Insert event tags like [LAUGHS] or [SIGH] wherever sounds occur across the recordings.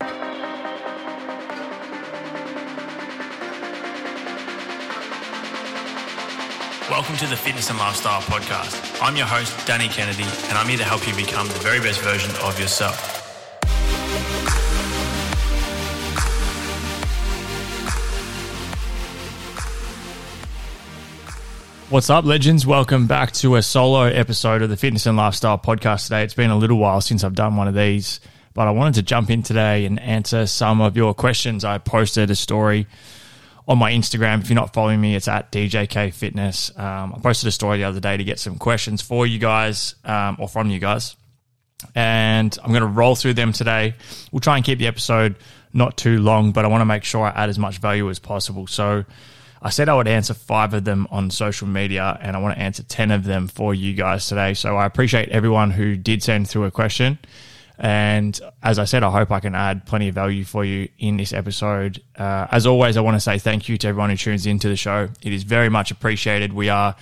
Welcome to the Fitness and Lifestyle Podcast. I'm your host, Danny Kennedy, and I'm here to help you become the very best version of yourself. What's up, legends? Welcome back to a solo episode of the Fitness and Lifestyle Podcast today. It's been a little while since I've done one of these, but I wanted to jump in today and answer some of your questions. I posted a story on my Instagram. If you're not following me, it's at DJK Fitness. Um, I posted a story the other day to get some questions for you guys um, or from you guys. And I'm going to roll through them today. We'll try and keep the episode not too long, but I want to make sure I add as much value as possible. So, I said I would answer five of them on social media, and I want to answer 10 of them for you guys today. So I appreciate everyone who did send through a question. And as I said, I hope I can add plenty of value for you in this episode. Uh, as always, I want to say thank you to everyone who tunes into the show. It is very much appreciated. We are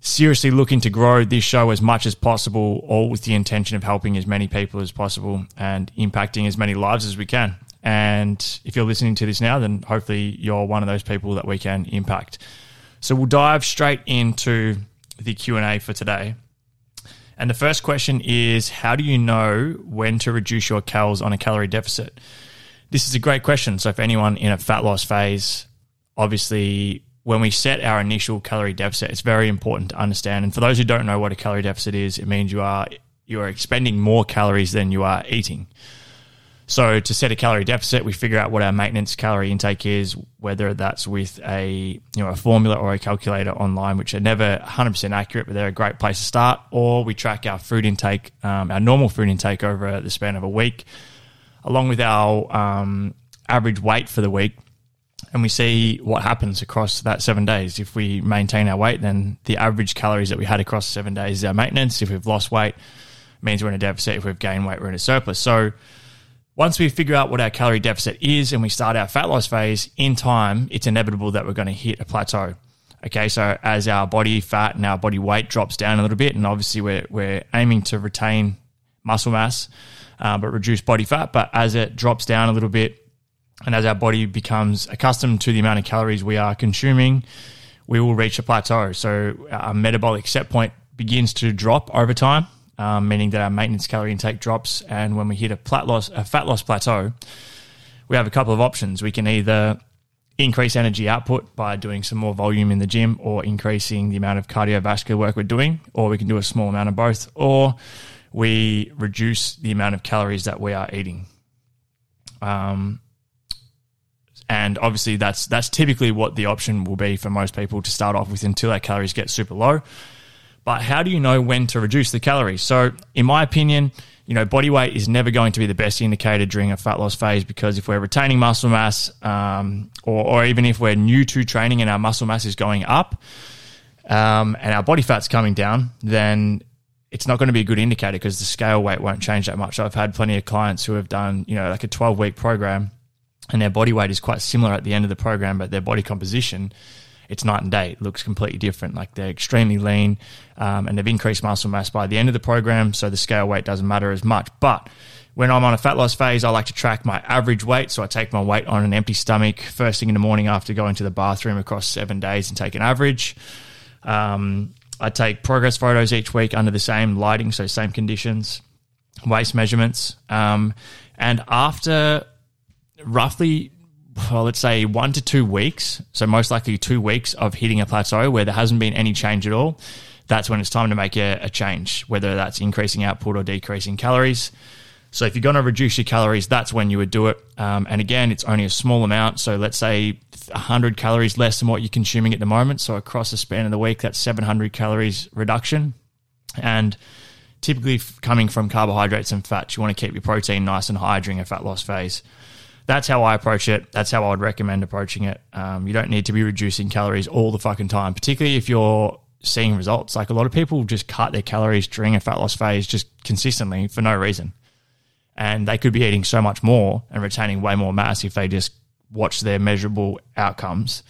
seriously looking to grow this show as much as possible, all with the intention of helping as many people as possible and impacting as many lives as we can. And if you're listening to this now, then hopefully you're one of those people that we can impact. So we'll dive straight into the Q&A for today. And the first question is how do you know when to reduce your calories on a calorie deficit? This is a great question. So for anyone in a fat loss phase, obviously when we set our initial calorie deficit, it's very important to understand. And for those who don't know what a calorie deficit is, it means you are you are expending more calories than you are eating. So to set a calorie deficit, we figure out what our maintenance calorie intake is, whether that's with a you know a formula or a calculator online, which are never 100% accurate, but they're a great place to start. Or we track our food intake, um, our normal food intake over the span of a week, along with our um, average weight for the week, and we see what happens across that seven days. If we maintain our weight, then the average calories that we had across seven days is our maintenance. If we've lost weight, means we're in a deficit. If we've gained weight, we're in a surplus. So once we figure out what our calorie deficit is and we start our fat loss phase, in time, it's inevitable that we're going to hit a plateau. Okay, so as our body fat and our body weight drops down a little bit, and obviously we're, we're aiming to retain muscle mass, uh, but reduce body fat. But as it drops down a little bit, and as our body becomes accustomed to the amount of calories we are consuming, we will reach a plateau. So our metabolic set point begins to drop over time um, meaning that our maintenance calorie intake drops. And when we hit a fat loss, a fat loss plateau, we have a couple of options. We can either increase energy output by doing some more volume in the gym or increasing the amount of cardiovascular work we're doing, or we can do a small amount of both, or we reduce the amount of calories that we are eating. Um, and obviously that's that's typically what the option will be for most people to start off with until our calories get super low. But how do you know when to reduce the calories? So, in my opinion, you know, body weight is never going to be the best indicator during a fat loss phase because if we're retaining muscle mass, um, or, or, even if we're new to training and our muscle mass is going up, um, and our body fat's coming down, then it's not going to be a good indicator because the scale weight won't change that much. I've had plenty of clients who have done, you know, like a 12 week program and their body weight is quite similar at the end of the program, but their body composition it's night and day. It looks completely different. Like they're extremely lean um, and they've increased muscle mass by the end of the program, so the scale weight doesn't matter as much. But when I'm on a fat loss phase, I like to track my average weight. So I take my weight on an empty stomach first thing in the morning after going to the bathroom across seven days and take an average. Um, I take progress photos each week under the same lighting, so same conditions, waist measurements. Um, and after roughly well, let's say one to two weeks, so most likely two weeks of hitting a plateau where there hasn't been any change at all, that's when it's time to make a, a change, whether that's increasing output or decreasing calories. So if you're going to reduce your calories, that's when you would do it. Um, and again, it's only a small amount. So let's say 100 calories less than what you're consuming at the moment. So across the span of the week, that's 700 calories reduction. And typically coming from carbohydrates and fats. You want to keep your protein nice and high during a fat loss phase. That's how I approach it. That's how I would recommend approaching it. Um, you don't need to be reducing calories all the fucking time, particularly if you're seeing results. Like a lot of people just cut their calories during a fat loss phase just consistently for no reason. And they could be eating so much more and retaining way more mass if they just watch their measurable outcomes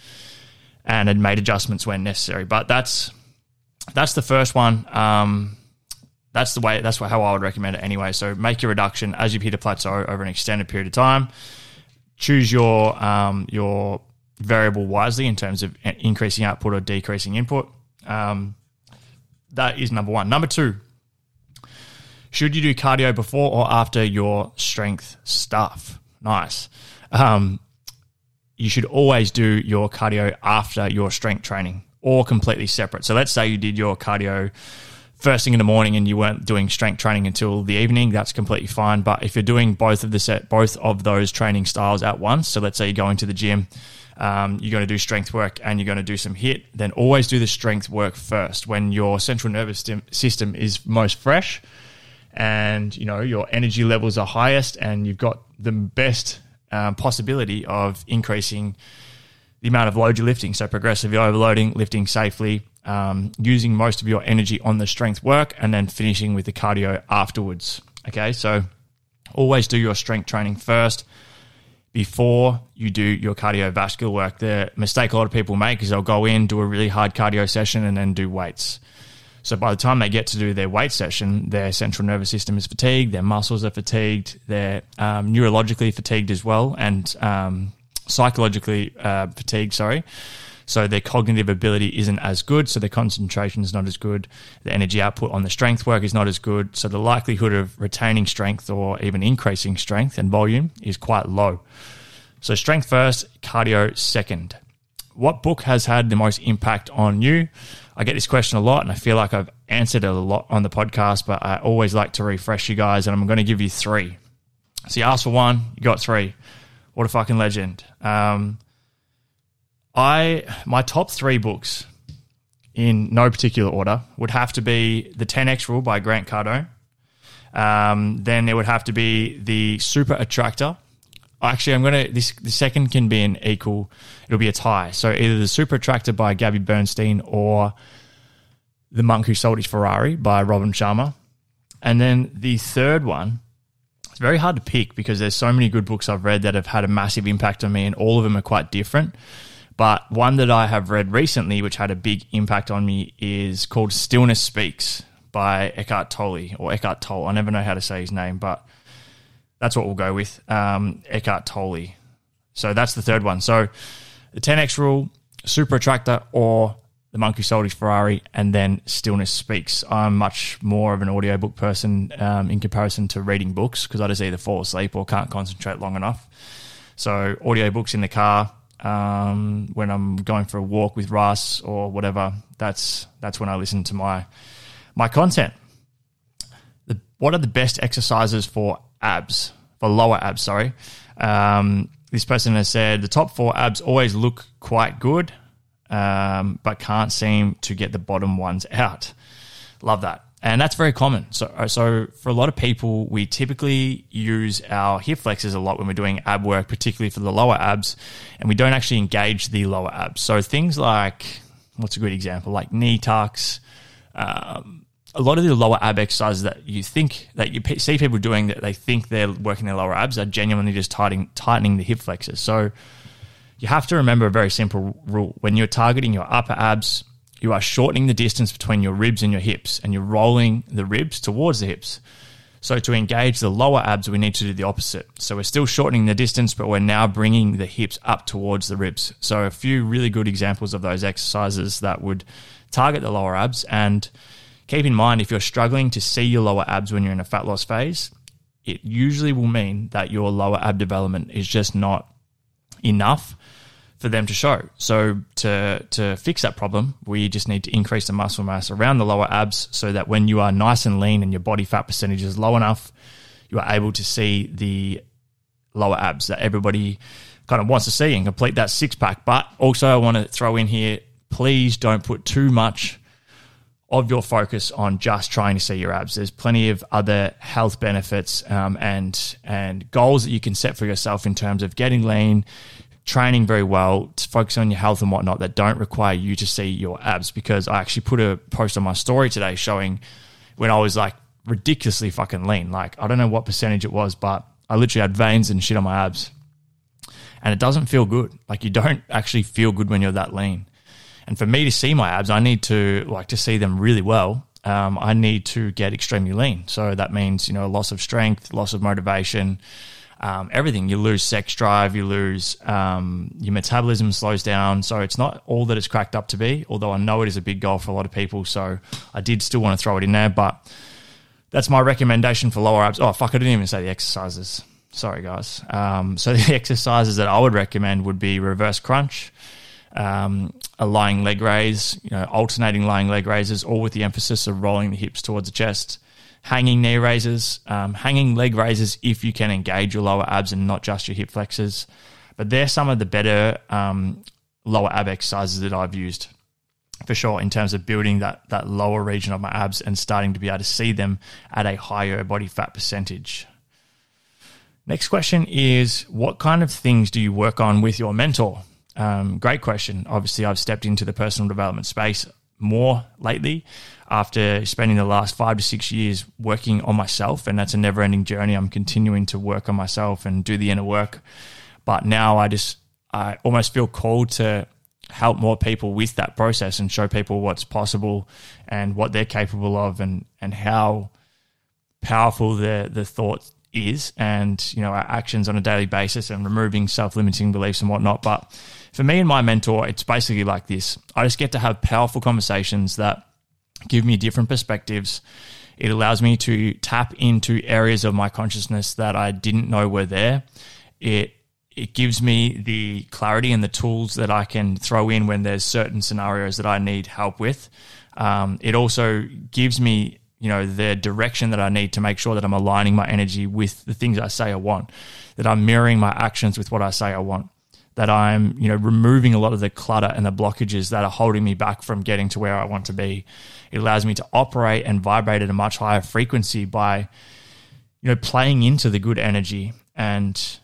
and had made adjustments when necessary. But that's that's the first one. Um, that's the way. That's how I would recommend it anyway. So make your reduction as you hit a plateau over an extended period of time. Choose your um, your variable wisely in terms of increasing output or decreasing input. Um, that is number one. Number two, should you do cardio before or after your strength stuff? Nice. Um, you should always do your cardio after your strength training or completely separate. So let's say you did your cardio first thing in the morning and you weren't doing strength training until the evening, that's completely fine. But if you're doing both of the set, both of those training styles at once, so let's say you're going to the gym, um, you're going to do strength work and you're going to do some HIIT, then always do the strength work first when your central nervous system is most fresh and you know your energy levels are highest and you've got the best um, possibility of increasing the amount of load you're lifting. So progressively overloading, lifting safely, um, using most of your energy on the strength work, and then finishing with the cardio afterwards. Okay, so always do your strength training first before you do your cardiovascular work. The mistake a lot of people make is they'll go in, do a really hard cardio session, and then do weights. So by the time they get to do their weight session, their central nervous system is fatigued, their muscles are fatigued, they're um, neurologically fatigued as well, and um, psychologically uh, fatigued. Sorry. So their cognitive ability isn't as good, so their concentration is not as good. The energy output on the strength work is not as good, so the likelihood of retaining strength or even increasing strength and volume is quite low. So strength first, cardio second. What book has had the most impact on you? I get this question a lot, and I feel like I've answered it a lot on the podcast, but I always like to refresh you guys, and I'm going to give you three. So you asked for one, you got three. What a fucking legend. Um, I my top three books in no particular order would have to be the 10x Rule by Grant Cardone. Um, then it would have to be the Super Attractor. Actually, I'm gonna this the second can be an equal. It'll be a tie. So either the Super Attractor by Gabby Bernstein or the Monk Who Sold His Ferrari by Robin Sharma. And then the third one, it's very hard to pick because there's so many good books I've read that have had a massive impact on me, and all of them are quite different. But one that I have read recently, which had a big impact on me, is called Stillness Speaks by Eckhart Tolle or Eckhart Tolle. I never know how to say his name, but that's what we'll go with. Um, Eckhart Tolle. So that's the third one. So the 10x rule, super attractor, or the Monk Who Sold His Ferrari, and then Stillness Speaks. I'm much more of an audiobook person um, in comparison to reading books because I just either fall asleep or can't concentrate long enough. So audiobooks in the car, um, when I'm going for a walk with Russ or whatever. That's that's when I listen to my my content. The, what are the best exercises for abs for lower abs? Sorry, um, this person has said the top four abs always look quite good, um, but can't seem to get the bottom ones out. Love that and that's very common. So, uh, so for a lot of people, we typically use our hip flexors a lot when we're doing ab work, particularly for the lower abs, and we don't actually engage the lower abs. So things like, what's a good example? Like knee tucks. Um, a lot of the lower ab exercises that you think that you see people doing that they think they're working their lower abs are genuinely just tightening tightening the hip flexors. So you have to remember a very simple rule when you're targeting your upper abs you are shortening the distance between your ribs and your hips, and you're rolling the ribs towards the hips. So, to engage the lower abs, we need to do the opposite. So, we're still shortening the distance, but we're now bringing the hips up towards the ribs. So, a few really good examples of those exercises that would target the lower abs. And keep in mind, if you're struggling to see your lower abs when you're in a fat loss phase, it usually will mean that your lower ab development is just not enough for them to show. So to to fix that problem, we just need to increase the muscle mass around the lower abs so that when you are nice and lean and your body fat percentage is low enough, you are able to see the lower abs that everybody kind of wants to see and complete that six pack. But also I want to throw in here, please don't put too much of your focus on just trying to see your abs. There's plenty of other health benefits um, and and goals that you can set for yourself in terms of getting lean, training very well, to focus on your health and whatnot that don't require you to see your abs. Because I actually put a post on my story today showing when I was like ridiculously fucking lean. Like I don't know what percentage it was, but I literally had veins and shit on my abs. And it doesn't feel good. Like you don't actually feel good when you're that lean. And for me to see my abs, I need to like to see them really well. Um, I need to get extremely lean. So that means, you know, loss of strength, loss of motivation, um, everything. You lose sex drive, you lose um, your metabolism slows down. So it's not all that it's cracked up to be. Although I know it is a big goal for a lot of people, so I did still want to throw it in there. But that's my recommendation for lower abs. Oh fuck, I didn't even say the exercises. Sorry guys. Um, so [LAUGHS] the exercises that I would recommend would be reverse crunch. Um, a lying leg raise, you know, alternating lying leg raises, all with the emphasis of rolling the hips towards the chest hanging knee raises, um, hanging leg raises if you can engage your lower abs and not just your hip flexors. But they're some of the better um, lower ab exercises that I've used for sure in terms of building that, that lower region of my abs and starting to be able to see them at a higher body fat percentage. Next question is What kind of things do you work on with your mentor? Um, great question. Obviously, I've stepped into the personal development space more lately after spending the last five to six years working on myself. And that's a never ending journey. I'm continuing to work on myself and do the inner work. But now I just, I almost feel called to help more people with that process and show people what's possible and what they're capable of and, and how powerful the, the thought is and, you know, our actions on a daily basis and removing self limiting beliefs and whatnot. But for me and my mentor, it's basically like this I just get to have powerful conversations that give me different perspectives. It allows me to tap into areas of my consciousness that I didn't know were there. It it gives me the clarity and the tools that I can throw in when there's certain scenarios that I need help with. Um, it also gives me, you know, the direction that I need to make sure that I'm aligning my energy with the things I say I want, that I'm mirroring my actions with what I say I want that I'm, you know, removing a lot of the clutter and the blockages that are holding me back from getting to where I want to be. It allows me to operate and vibrate at a much higher frequency by, you know, playing into the good energy and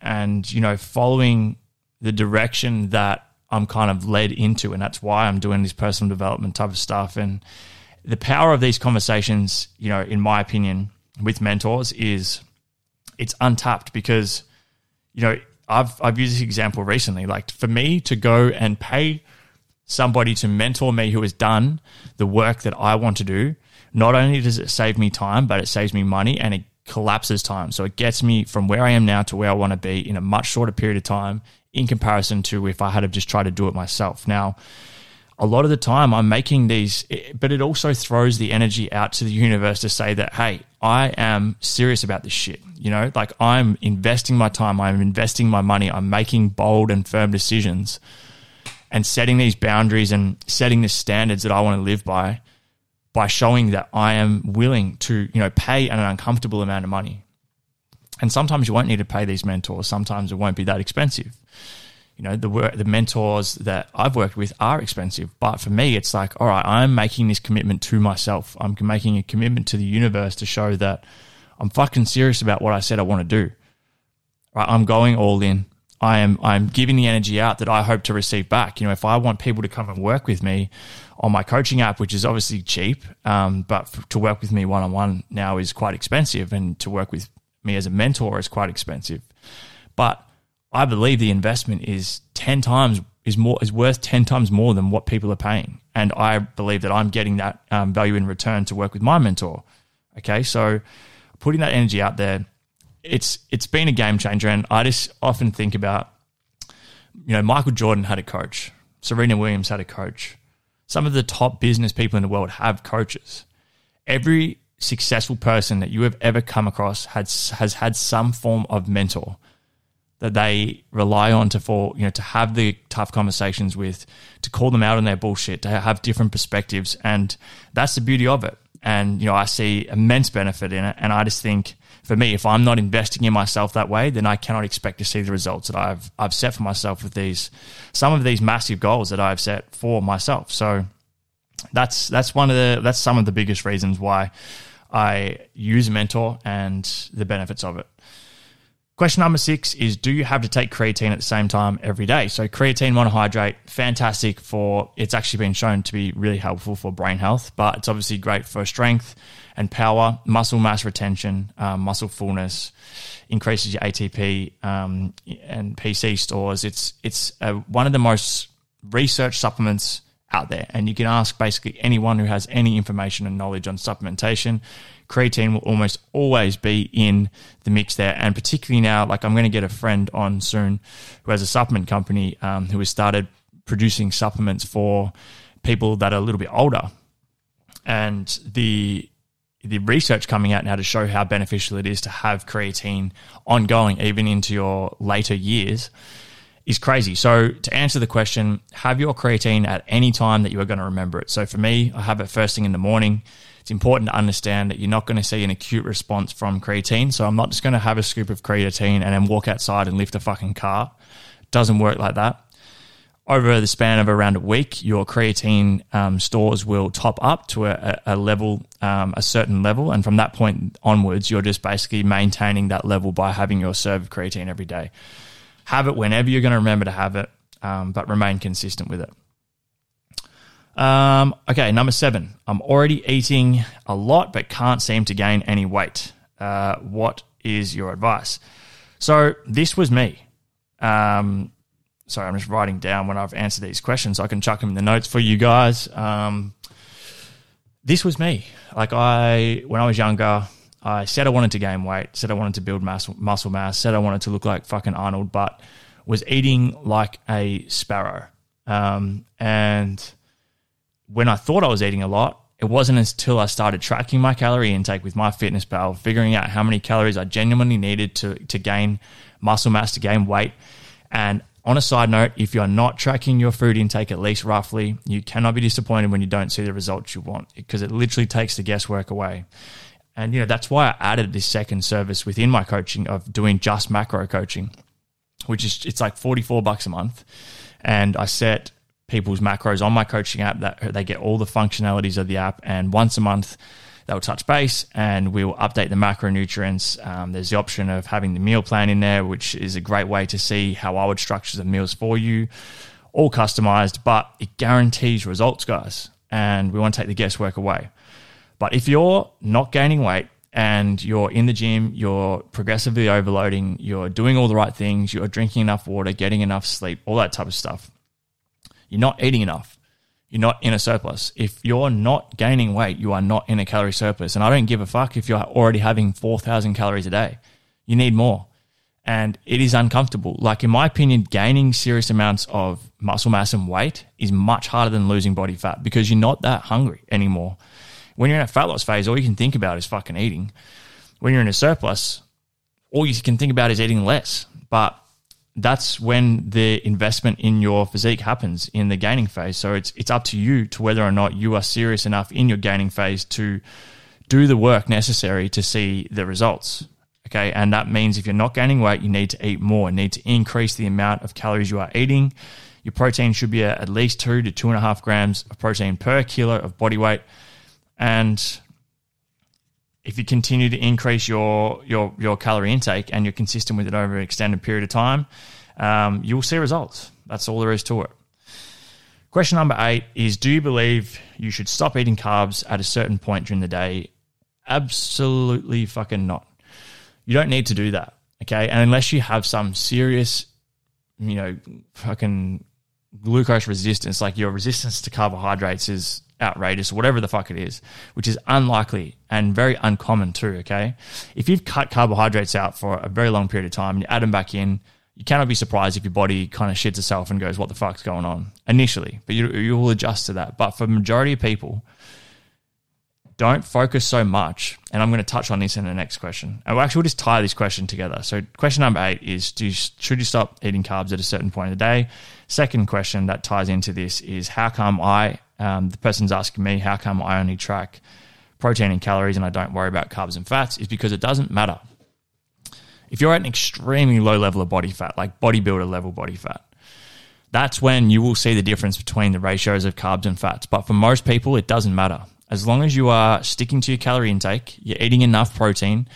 and you know, following the direction that I'm kind of led into, and that's why I'm doing this personal development type of stuff. And the power of these conversations, you know, in my opinion, with mentors is it's untapped because, you know, I've I've used this example recently. Like for me to go and pay somebody to mentor me who has done the work that I want to do, not only does it save me time, but it saves me money and it collapses time. So it gets me from where I am now to where I want to be in a much shorter period of time in comparison to if I had have just tried to do it myself. Now, a lot of the time I'm making these, eh, but it also throws the energy out to the universe to say that, hey, I am serious about this shit. You know, like I'm investing my time, I'm investing my money, I'm making bold and firm decisions and setting these boundaries and setting the standards that I want to live by by showing that I am willing to, you know, pay an uncomfortable amount of money. And sometimes you won't need to pay these mentors, sometimes it won't be that expensive you know the work, the mentors that I've worked with are expensive, but for me, it's like, all right, I'm making this commitment to myself. I'm making a commitment to the universe to show that I'm fucking serious about what I said I want to do. Right, I'm going all in. I am I'm giving the energy out that I hope to receive back. You know, if I want people to come and work with me on my coaching app, which is obviously cheap, um, but to work with me one on one now is quite expensive, and to work with me as a mentor is quite expensive. But I believe the investment is 10 times is more is worth 10 times more than what people are paying. And I believe that I'm getting that um, value in return to work with my mentor. Okay so putting that energy out there it's it's been a game changer. And I just often think about you know Michael Jordan had a coach. Serena Williams had a coach. Some of the top business people in the world have coaches. Every successful person that you have ever come across has has had some form of mentor that they rely on to for you know to have the tough conversations with, to call them out on their bullshit, to have different perspectives, and that's the beauty of it. And you know, I see immense benefit in it, and I just think for me, if I'm not investing in myself that way, then I cannot expect to see the results that I've I've set for myself with these some of these massive goals that I've set for myself. So that's that's one of the that's some of the biggest reasons why I use Mentor and the benefits of it. Question number six is Do you have to take creatine at the same time every day? So, creatine monohydrate, fantastic for it's actually been shown to be really helpful for brain health, but it's obviously great for strength and power, muscle mass retention, um, muscle fullness, increases your ATP um, and PC stores. It's, it's a, one of the most research supplements out there. And you can ask basically anyone who has any information and knowledge on supplementation creatine will almost always be in the mix there. And particularly now, like I'm going to get a friend on soon who has a supplement company um, who has started producing supplements for people that are a little bit older. And the the research coming out now to show how beneficial it is to have creatine ongoing even into your later years is crazy. So to answer the question, have your creatine at any time that you are going to remember it. So for me, I have it first thing in the morning it's important to understand that you're not going to see an acute response from creatine. So I'm not just going to have a scoop of creatine and then walk outside and lift a fucking car. It doesn't work like that. Over the span of around a week, your creatine um, stores will top up to a, a level, um, a certain level, and from that point onwards, you're just basically maintaining that level by having your serve of creatine every day. Have it whenever you're going to remember to have it, um, but remain consistent with it. Um, okay, number seven. I'm already eating a lot, but can't seem to gain any weight. Uh, what is your advice? So this was me. Um, sorry, I'm just writing down when I've answered these questions. I can chuck them in the notes for you guys. Um, this was me. Like I, when I was younger, I said I wanted to gain weight, said I wanted to build mass, muscle mass, said I wanted to look like fucking Arnold, but was eating like a sparrow. Um, and when I thought I was eating a lot, it wasn't until I started tracking my calorie intake with MyFitnessPal, figuring out how many calories I genuinely needed to, to gain muscle mass, to gain weight. And on a side note, if you're not tracking your food intake at least roughly, you cannot be disappointed when you don't see the results you want because it literally takes the guesswork away. And you know, that's why I added this second service within my coaching of doing just macro coaching, which is it's like 44 bucks a month. And I set people's macros on my coaching app that they get all the functionalities of the app. And once a month they'll touch base and we'll update the macronutrients. Um, there's the option of having the meal plan in there which is a great way to see how i would structure the meals for you. All customized but it guarantees results guys. And we want to take the guesswork away but if you're not gaining weight and you're in the gym, you're progressively overloading, you're doing all the right things, you're drinking enough water, getting enough sleep, all that type of stuff you're not eating enough. You're not in a surplus. If you're not gaining weight, you are not in a calorie surplus. And I don't give a fuck if you're already having 4,000 calories a day. You need more. And it is uncomfortable. Like, in my opinion, gaining serious amounts of muscle mass and weight is much harder than losing body fat because you're not that hungry anymore. When you're in a fat loss phase, all you can think about is fucking eating. When you're in a surplus, all you can think about is eating less. But that's when the investment in your physique happens in the gaining phase. So it's it's up to you to whether or not you are serious enough in your gaining phase to do the work necessary to see the results. Okay, and that means if you're not gaining weight, you need to eat more. You need to increase the amount of calories you are eating. Your protein should be at least two to two and a half grams of protein per kilo of body weight. And if you continue to increase your your your calorie intake and you're consistent with it over an extended period of time, um, you'll see results. That's all there is to it. Question number eight is Do you believe you should stop eating carbs at a certain point during the day? Absolutely fucking not. You don't need to do that. Okay. And unless you have some serious, you know, fucking glucose resistance, like your resistance to carbohydrates is outrageous, whatever the fuck it is, which is unlikely and very uncommon too, okay? If you've cut carbohydrates out for a very long period of time and you add them back in, you cannot be surprised if your body kind of shits itself and goes, what the fuck's going on initially, but you, you will adjust to that. But for majority of people, don't focus so much. And I'm going to touch on this in the next question. And we'll actually we'll just tie this question together. So question number eight is, do you, should you stop eating carbs at a certain point of the day? Second question that ties into this is, how come I um, the person's asking me how come I only track protein and calories and I don't worry about carbs and fats is because it doesn't matter. If you're at an extremely low level of body fat, like bodybuilder level body fat, that's when you will see the difference between the ratios of carbs and fats. But for most people, it doesn't matter. As long as you are sticking to your calorie intake, you're eating enough protein,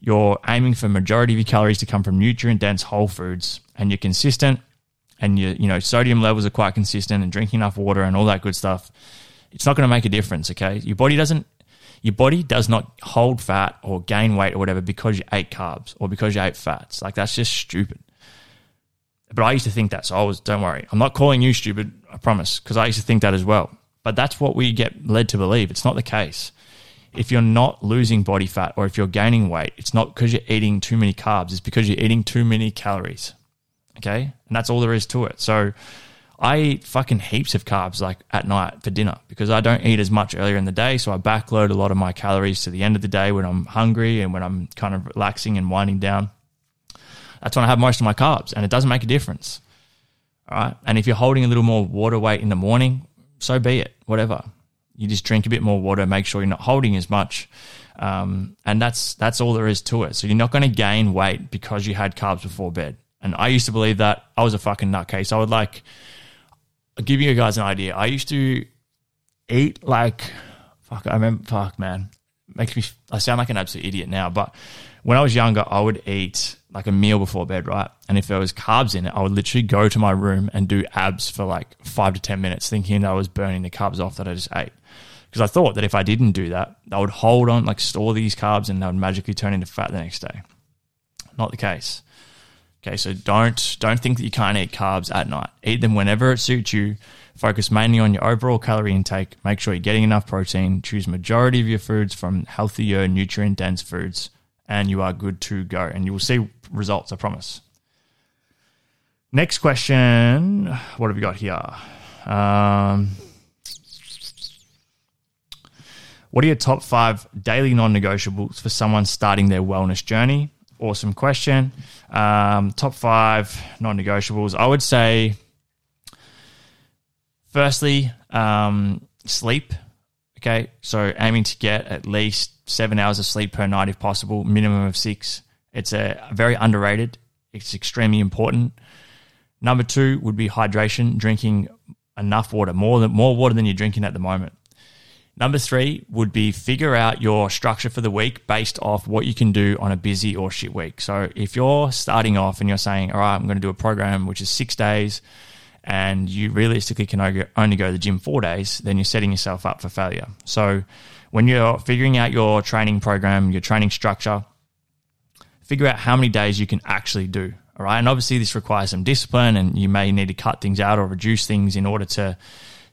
you're aiming for majority of your calories to come from nutrient dense whole foods, and you're consistent, and your you know sodium levels are quite consistent, and drinking enough water and all that good stuff, it's not going to make a difference. Okay, your body doesn't. Your body does not hold fat or gain weight or whatever because you ate carbs or because you ate fats. Like that's just stupid. But I used to think that, so I was, don't worry. I'm not calling you stupid, I promise, because I used to think that as well. But that's what we get led to believe. It's not the case. If you're not losing body fat or if you're gaining weight, it's not because you're eating too many carbs, it's because you're eating too many calories. Okay? And that's all there is to it. So I eat fucking heaps of carbs like at night for dinner because I don't eat as much earlier in the day. So I backload a lot of my calories to the end of the day when I'm hungry and when I'm kind of relaxing and winding down that's when I have most of my carbs, and it doesn't make a difference. All right. And if you're holding a little more water weight in the morning, so be it, whatever. You just drink a bit more water, make sure you're not holding as much. Um, and that's that's all there is to it. So you're not going to gain weight because you had carbs before bed. And I used to believe that I was a fucking nutcase. I would like I'll give you guys an idea. I used to eat like fuck. I remember fuck man makes me I sound like an absolute idiot now, but when I was younger, I would eat like a meal before bed, right? And if there was carbs in it, I would literally go to my room and do abs for like five to 10 minutes, thinking I was burning the carbs off that I just ate. Because I thought that if I didn't do that, I would hold on, like store these carbs and they would magically turn into fat the next day. Not the case. Okay, so don't don't think that you can't eat carbs at night. Eat them whenever it suits you. Focus mainly on your overall calorie intake. Make sure you're getting enough protein. Choose majority of your foods from healthier, nutrient dense foods and you are good to go. And you will see results, I promise. Next question. What have we got here? Um, what are your top five daily non negotiables for someone starting their wellness journey? Awesome question. Um, top five non negotiables. I would say, firstly, um, sleep. Okay. So aiming to get at least seven hours of sleep per night if possible, minimum of six. It's a very underrated. It's extremely important. Number two would be hydration, drinking enough water, more than more water than you're drinking at the moment. Number three would be figure out your structure for the week based off what you can do on a busy or shit week. So if you're starting off and you're saying, all right, I'm going to do a program which is six days and you realistically can only go to the gym four days, then you're setting yourself up for failure. So when you're figuring out your training program, your training structure, figure out how many days you can actually do. All right. And obviously, this requires some discipline, and you may need to cut things out or reduce things in order to,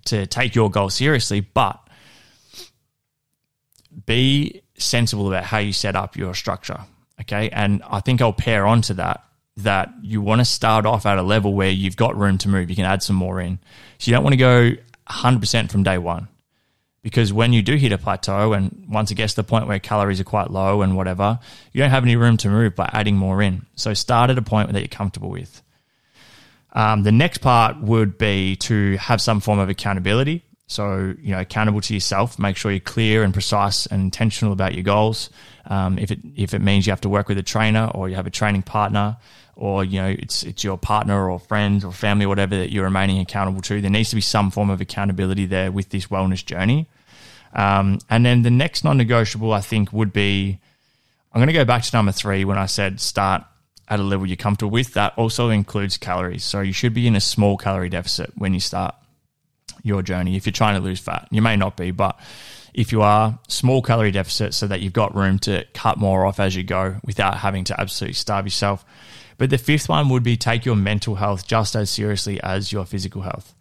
to take your goal seriously. But be sensible about how you set up your structure. Okay. And I think I'll pair on to that that you want to start off at a level where you've got room to move. You can add some more in. So you don't want to go 100% from day one because when you do hit a plateau and once it gets to the point where calories are quite low and whatever, you don't have any room to move by adding more in. So start at a point that you're comfortable with. Um, the next part would be to have some form of accountability. So, you know, accountable to yourself. Make sure you're clear and precise and intentional about your goals. Um, if it if it means you have to work with a trainer or you have a training partner, or you know it's it's your partner or friends or family or whatever that you're remaining accountable to, there needs to be some form of accountability there with this wellness journey. Um, and then the next non negotiable, I think, would be I'm going to go back to number three when I said start at a level you're comfortable with. That also includes calories. So you should be in a small calorie deficit when you start your journey if you're trying to lose fat. You may not be, but if you are, small calorie deficit so that you've got room to cut more off as you go without having to absolutely starve yourself. But the fifth one would be take your mental health just as seriously as your physical health.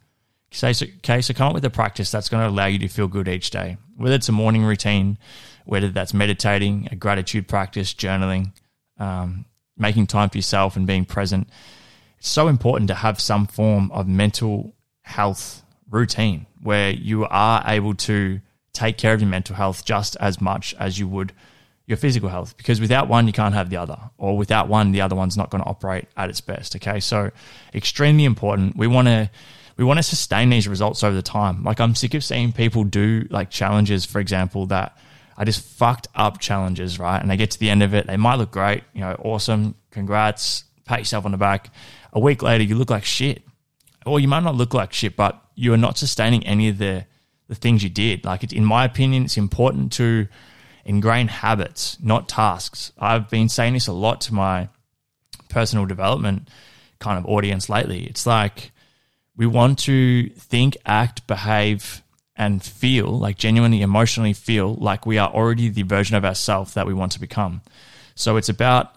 So, okay, so come up with a practice that's going to allow you to feel good each day, whether it's a morning routine, whether that's meditating, a gratitude practice, journaling, um, making time for yourself and being present. It's so important to have some form of mental health routine where you are able to take care of your mental health just as much as you would your physical health because without one you can't have the other or without one the other one's not going to operate at its best okay so extremely important we want to we want to sustain these results over the time. Like I'm sick of seeing people do like challenges, for example, that are just fucked up challenges, right? And they get to the end of it, they might look great, you know, awesome, congrats, pat yourself on the back. A week later, you look like shit. or you might not look like shit, but you are not sustaining any of the the things you did. Like, it's, in my opinion, it's important to ingrain habits, not tasks. I've been saying this a lot to my personal development kind of audience lately. It's like we want to think, act, behave, and feel like genuinely emotionally feel like we are already the version of ourselves that we want to become. So it's about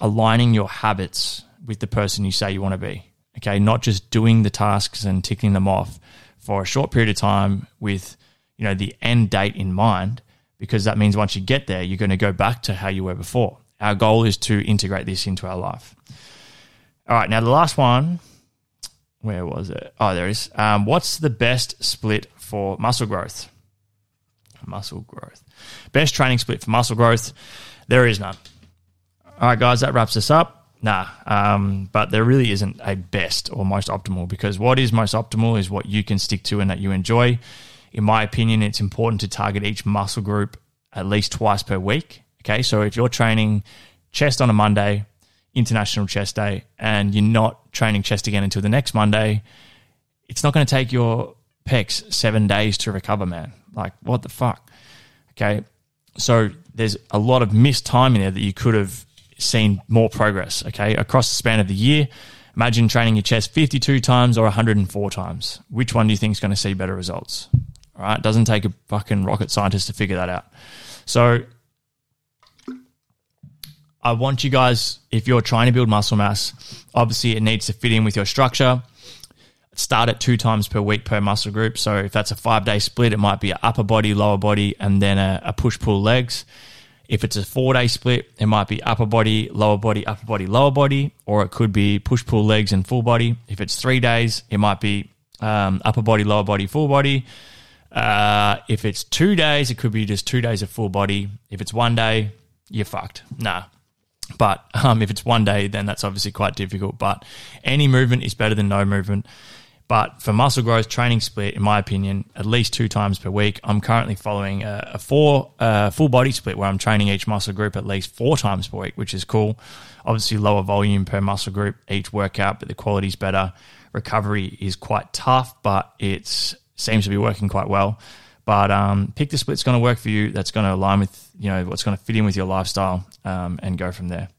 aligning your habits with the person you say you want to be. Okay, not just doing the tasks and ticking them off for a short period of time with, you know, the end date in mind because that means once you get there, you're going to go back to how you were before. Our goal is to integrate this into our life. All right, now the last one, where was it? Oh, there it is. Um, what's the best split for muscle growth? Muscle growth. Best training split for muscle growth? There is none. All right, guys, that wraps us up. Nah, um, but there really isn't a best or most optimal because what is most optimal is what you can stick to and that you enjoy. In my opinion, it's important to target each muscle group at least twice per week. Okay, so if you're training chest on a Monday, International Chest Day, and you're not training chest again until the next Monday, it's not going to take your pecs seven days to recover, man. Like, what the fuck? Okay, so there's a lot of missed time in there that you could have seen more progress, okay, across the span of the year. Imagine training your chest 52 times or 104 times. Which one do you think is going to see better results? All right, it doesn't take a fucking rocket scientist to figure that out. So I want you guys, if you're trying to build muscle mass, obviously it needs to fit in with your structure. Start at two times per week per muscle group. So if that's a five day split, it might be upper body, lower body, and then a, a push pull legs. If it's a four day split, it might be upper body, lower body, upper body, lower body, or it could be push pull legs and full body. If it's three days, it might be um, upper body, lower body, full body. Uh, if it's two days, it could be just two days of full body. If it's one day, you're fucked. Nah. But um, if it's one day, then that's obviously quite difficult. But any movement is better than no movement. But for muscle growth training split, in my opinion, at least two times per week. I'm currently following a, a four uh, full body split where I'm training each muscle group at least four times per week, which is cool. Obviously, lower volume per muscle group each workout, but the quality's better. Recovery is quite tough, but it seems to be working quite well. But um, pick the split going to work for you. That's going to align with you know what's going to fit in with your lifestyle, um, and go from there.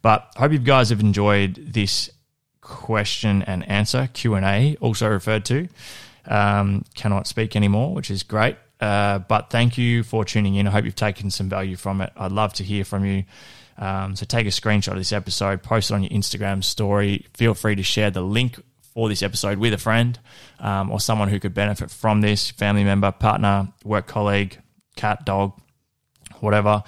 But I hope you guys have enjoyed this question and answer Q and A, also referred to. Um, cannot speak anymore, which is great. Uh, but thank you for tuning in. I hope you've taken some value from it. I'd love to hear from you. Um, so take a screenshot of this episode, post it on your Instagram story. Feel free to share the link for this episode with a friend um, or someone who could benefit from this family member, partner, work colleague, cat, dog, whatever.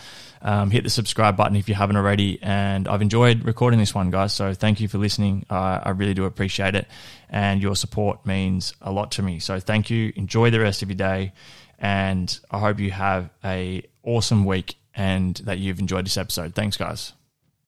Um, hit the subscribe button if you haven't already. And I've enjoyed recording this one, guys. So thank you for listening. Uh, I really do appreciate it. And your support means a lot to me. So thank you. Enjoy the rest of your day. And I hope you have a awesome week and that you've enjoyed this episode. Thanks, guys.